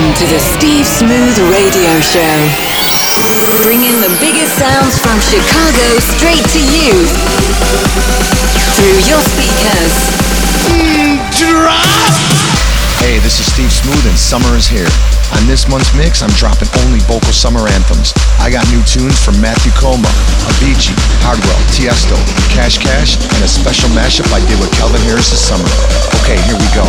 Welcome to the Steve Smooth Radio Show. Bringing the biggest sounds from Chicago straight to you through your speakers. drop! Hey, this is Steve Smooth and summer is here. On this month's mix, I'm dropping only vocal summer anthems. I got new tunes from Matthew Koma, Avicii, Hardwell, Tiesto, Cash Cash, and a special mashup I did with Calvin Harris this summer. Okay, here we go.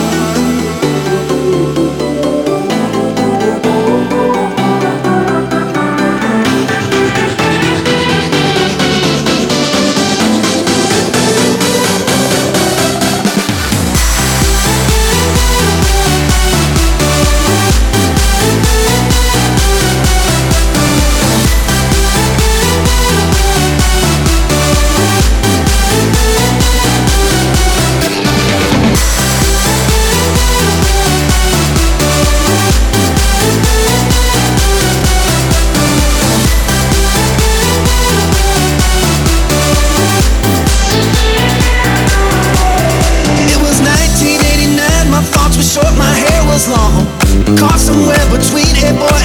Better when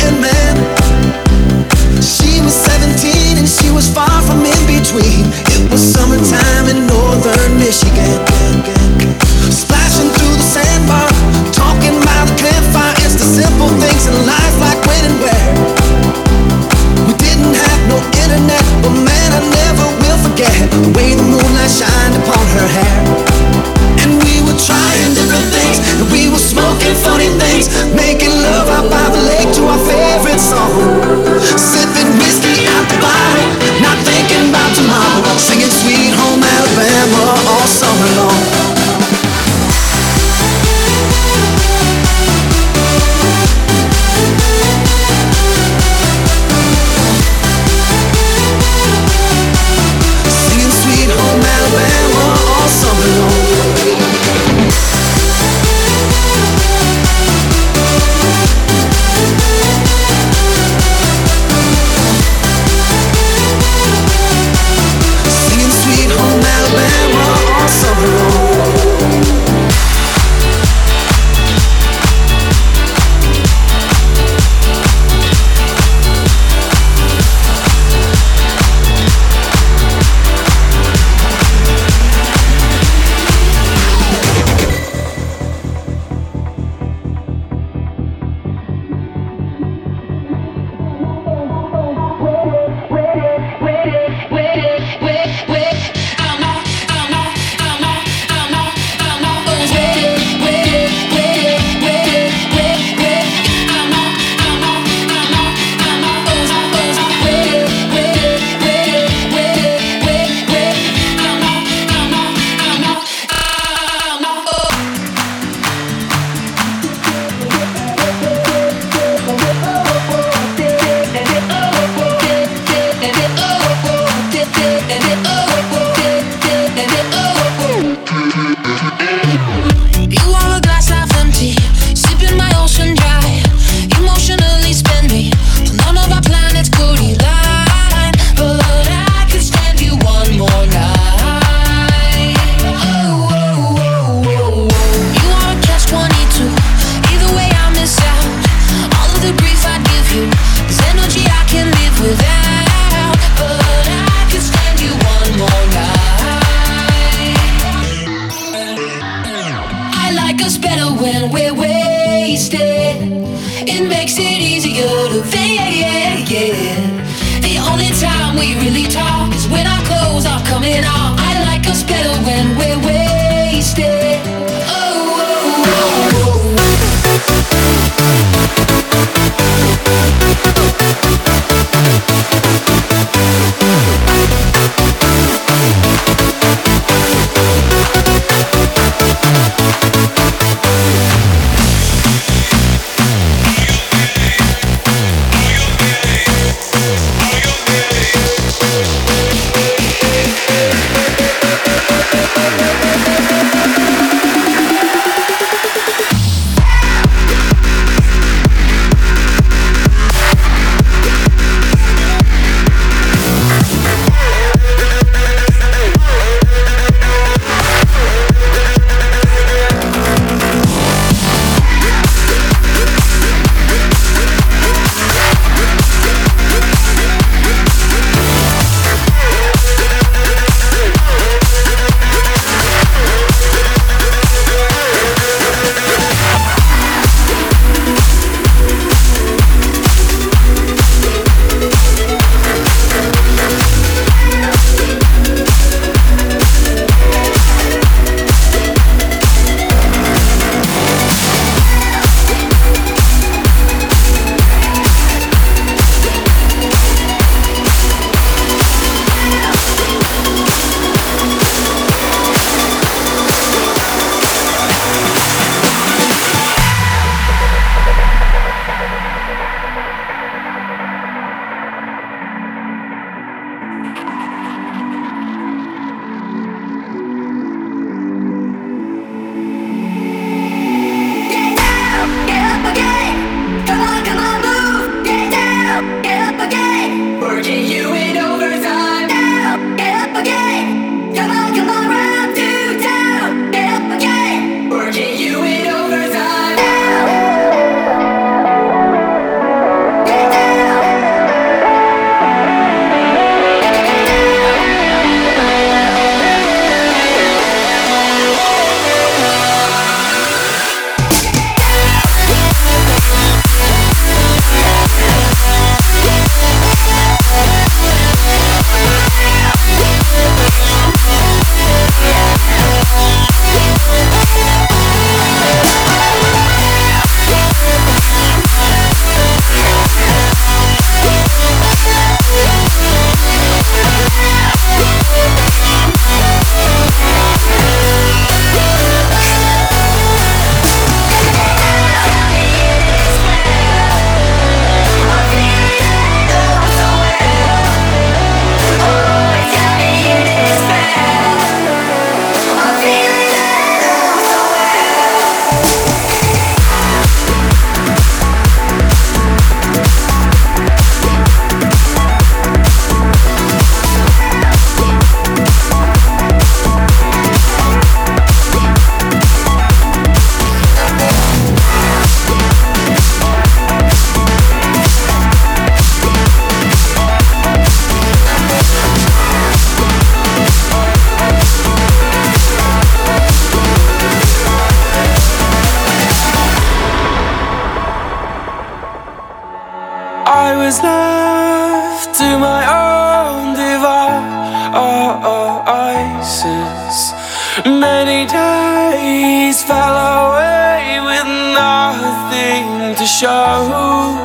show.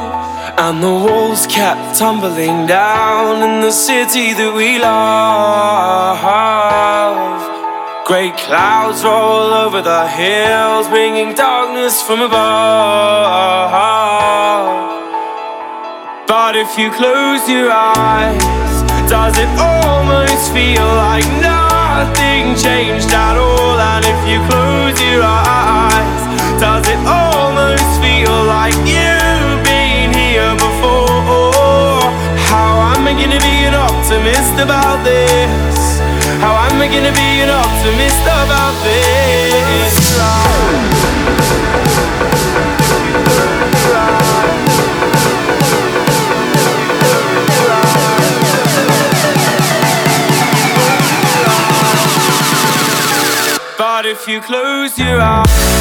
And the walls kept tumbling down in the city that we love. Great clouds roll over the hills, bringing darkness from above. But if you close your eyes, does it almost feel like nothing changed at all? And if you close your eyes, optimist about this. How am I gonna be an optimist about this? But if you close your eyes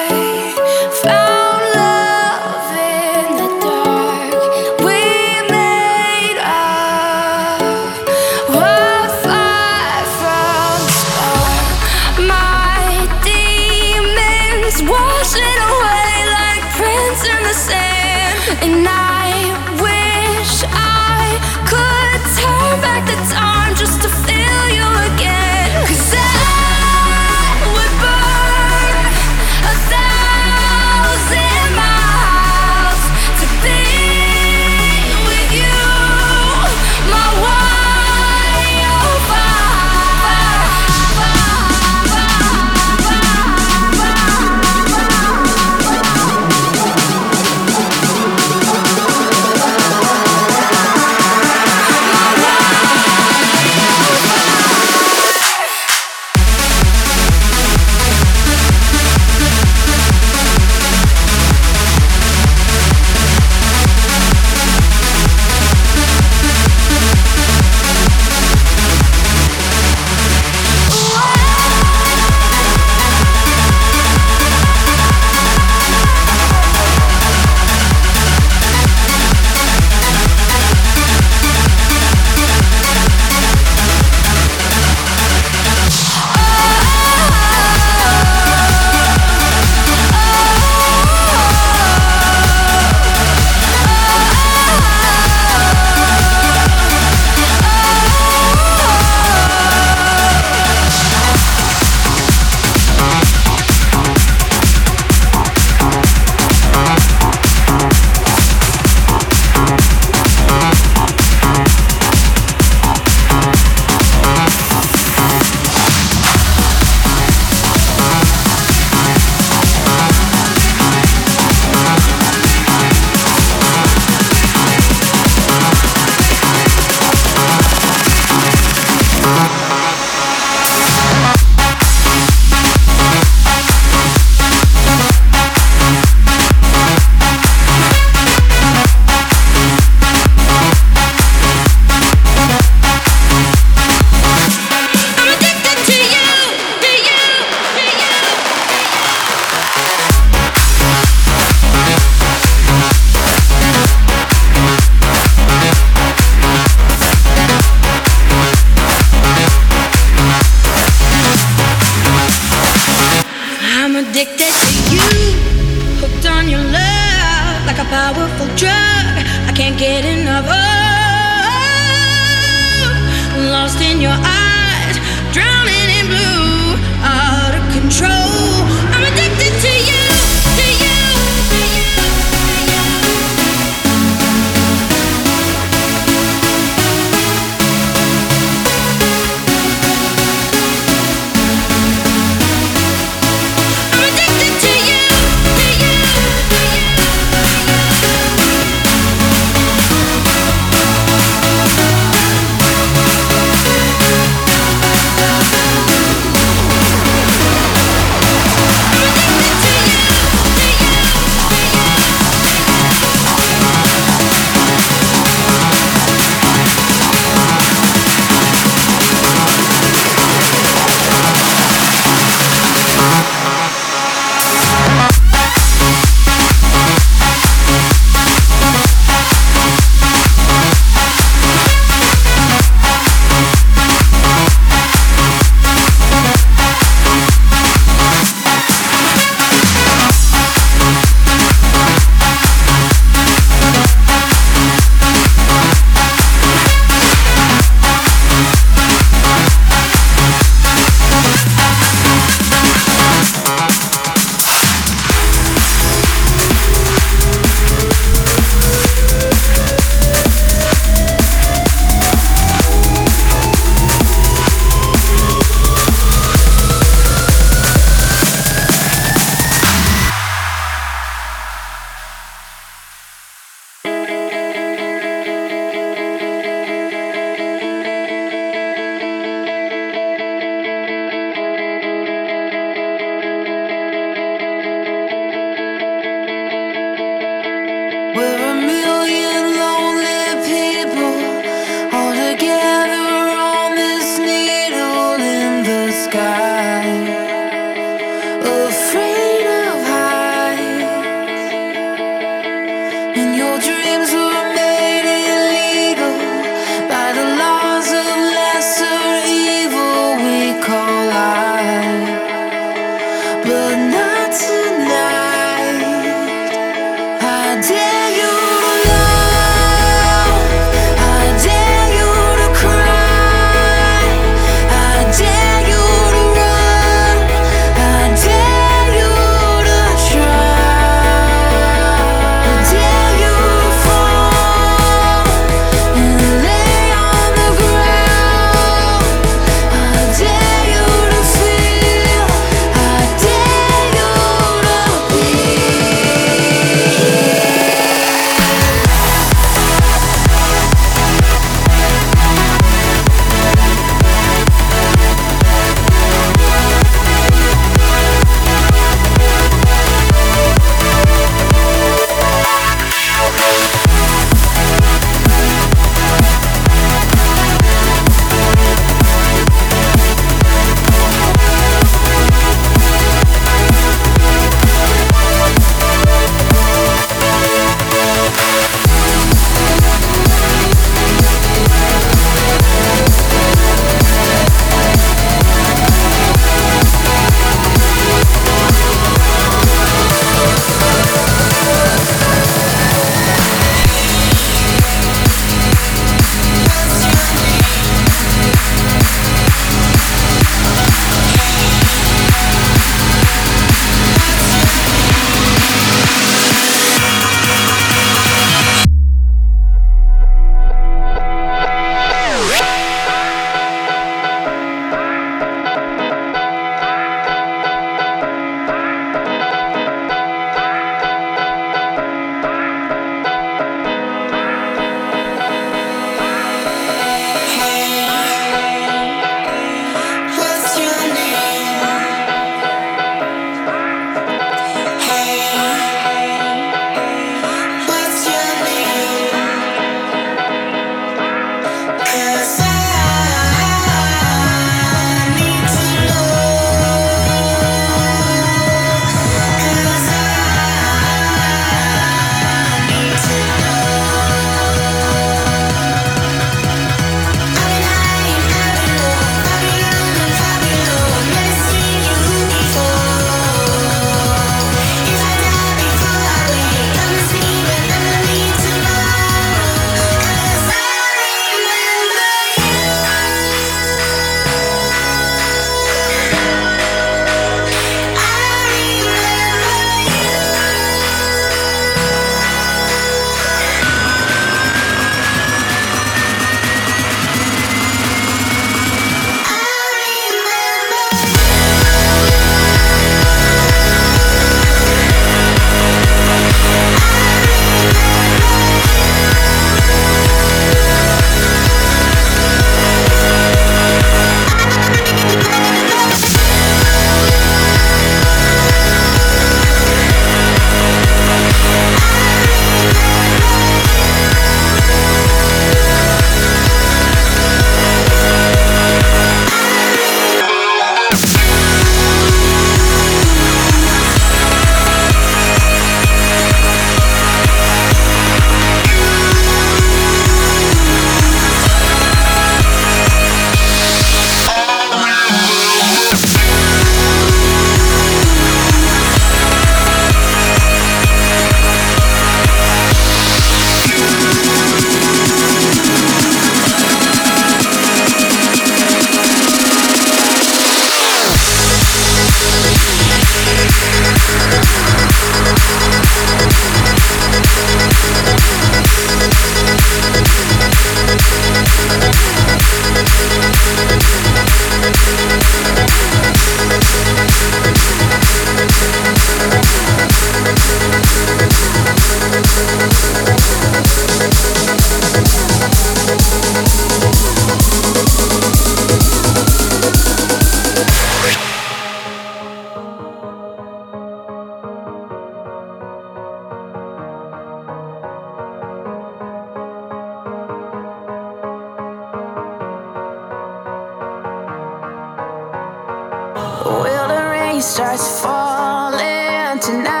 starts falling tonight?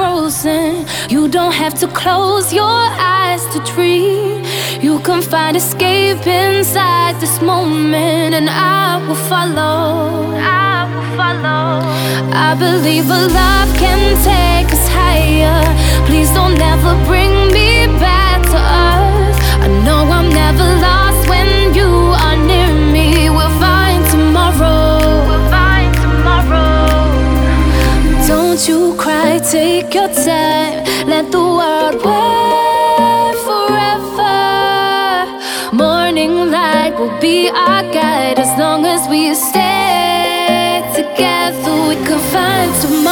frozen. You don't have to close your eyes to dream. You can find escape inside this moment, and I will follow. I will follow. I believe a love can take us higher. Please don't ever bring me back. Take your time, let the world wait forever. Morning light will be our guide as long as we stay together. We can find tomorrow.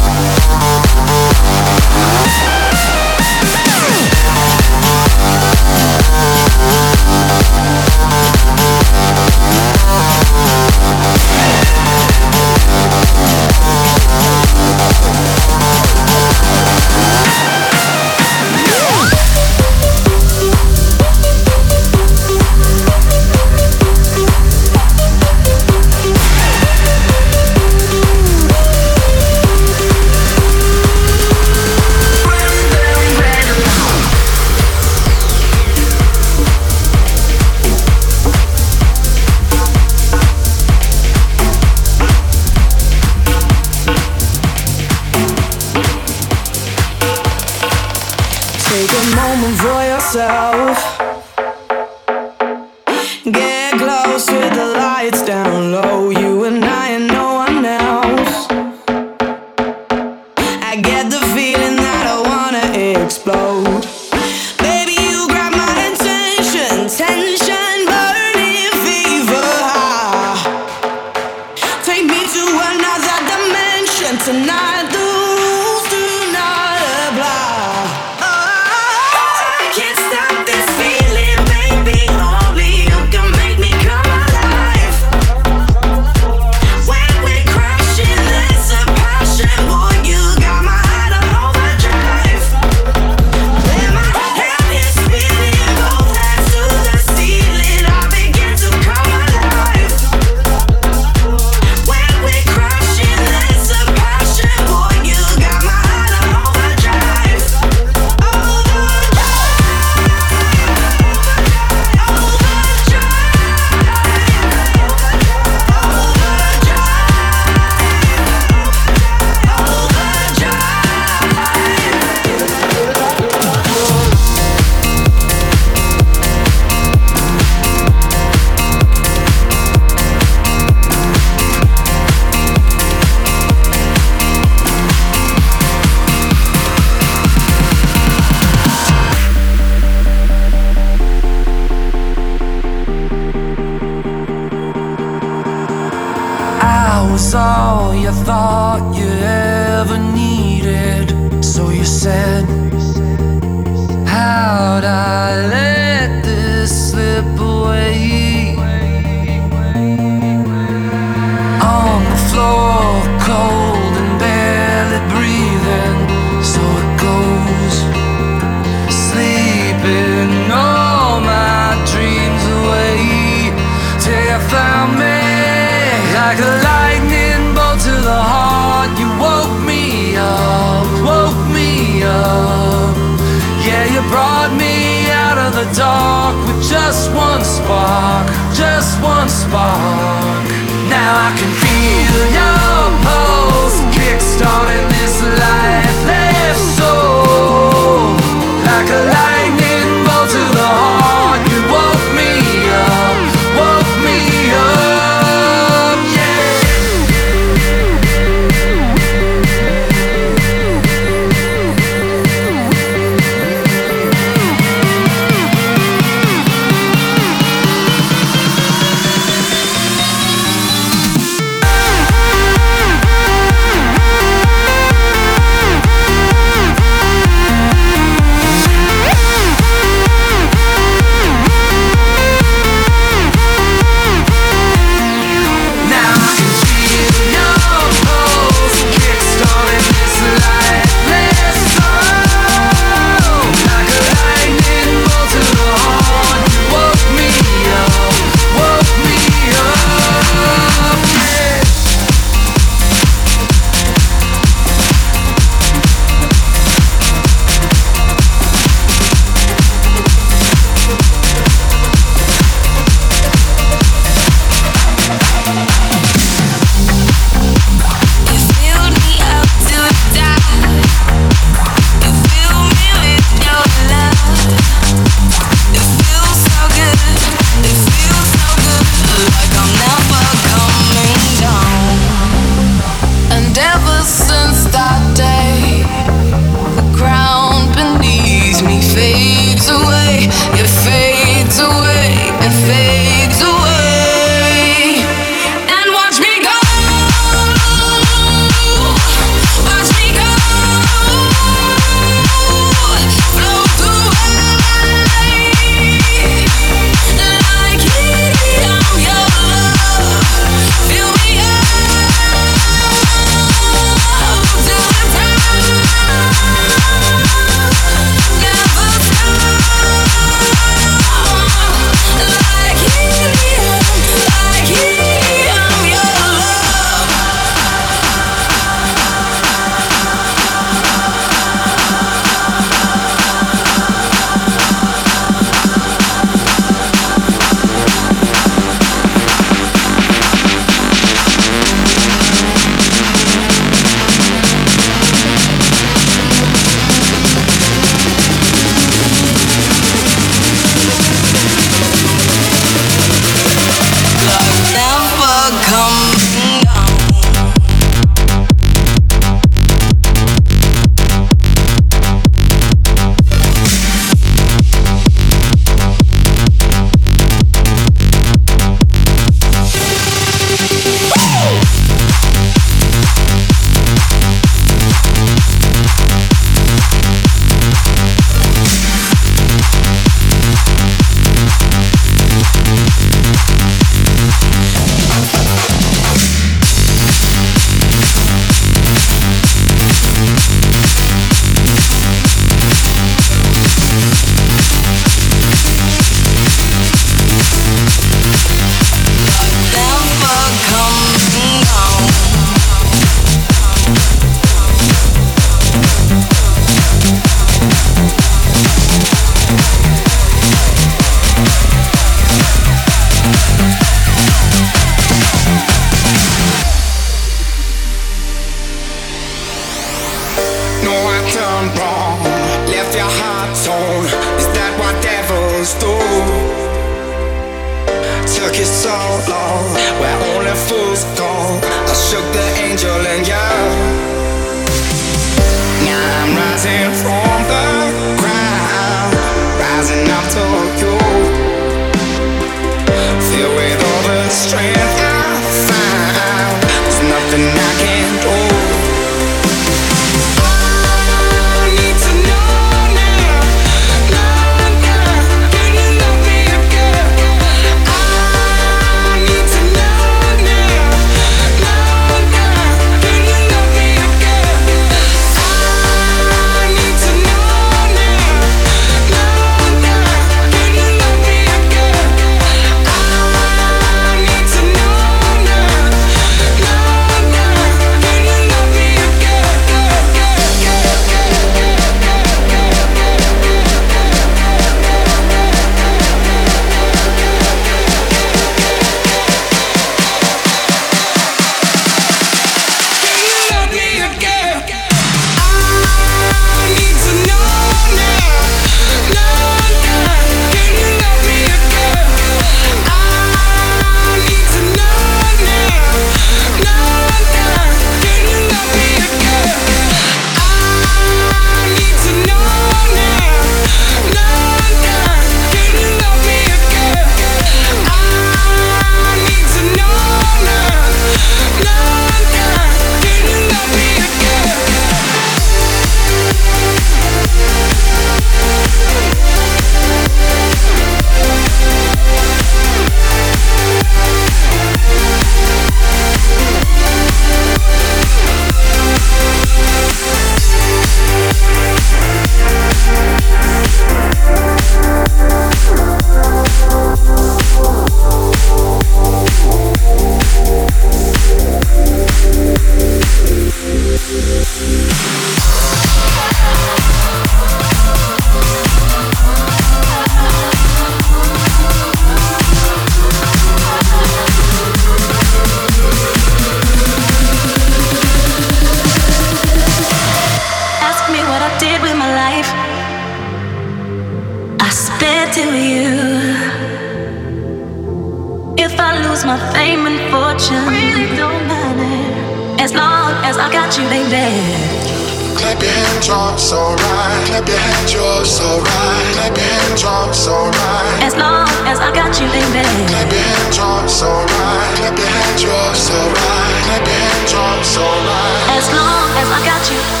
Clap your hands, you're so right. Clap your hands, you're so right. As long as I got you, baby. Clap your hands, you're so right. Clap your hands, you're so right. Clap your hands, you're so right. As long as I got you.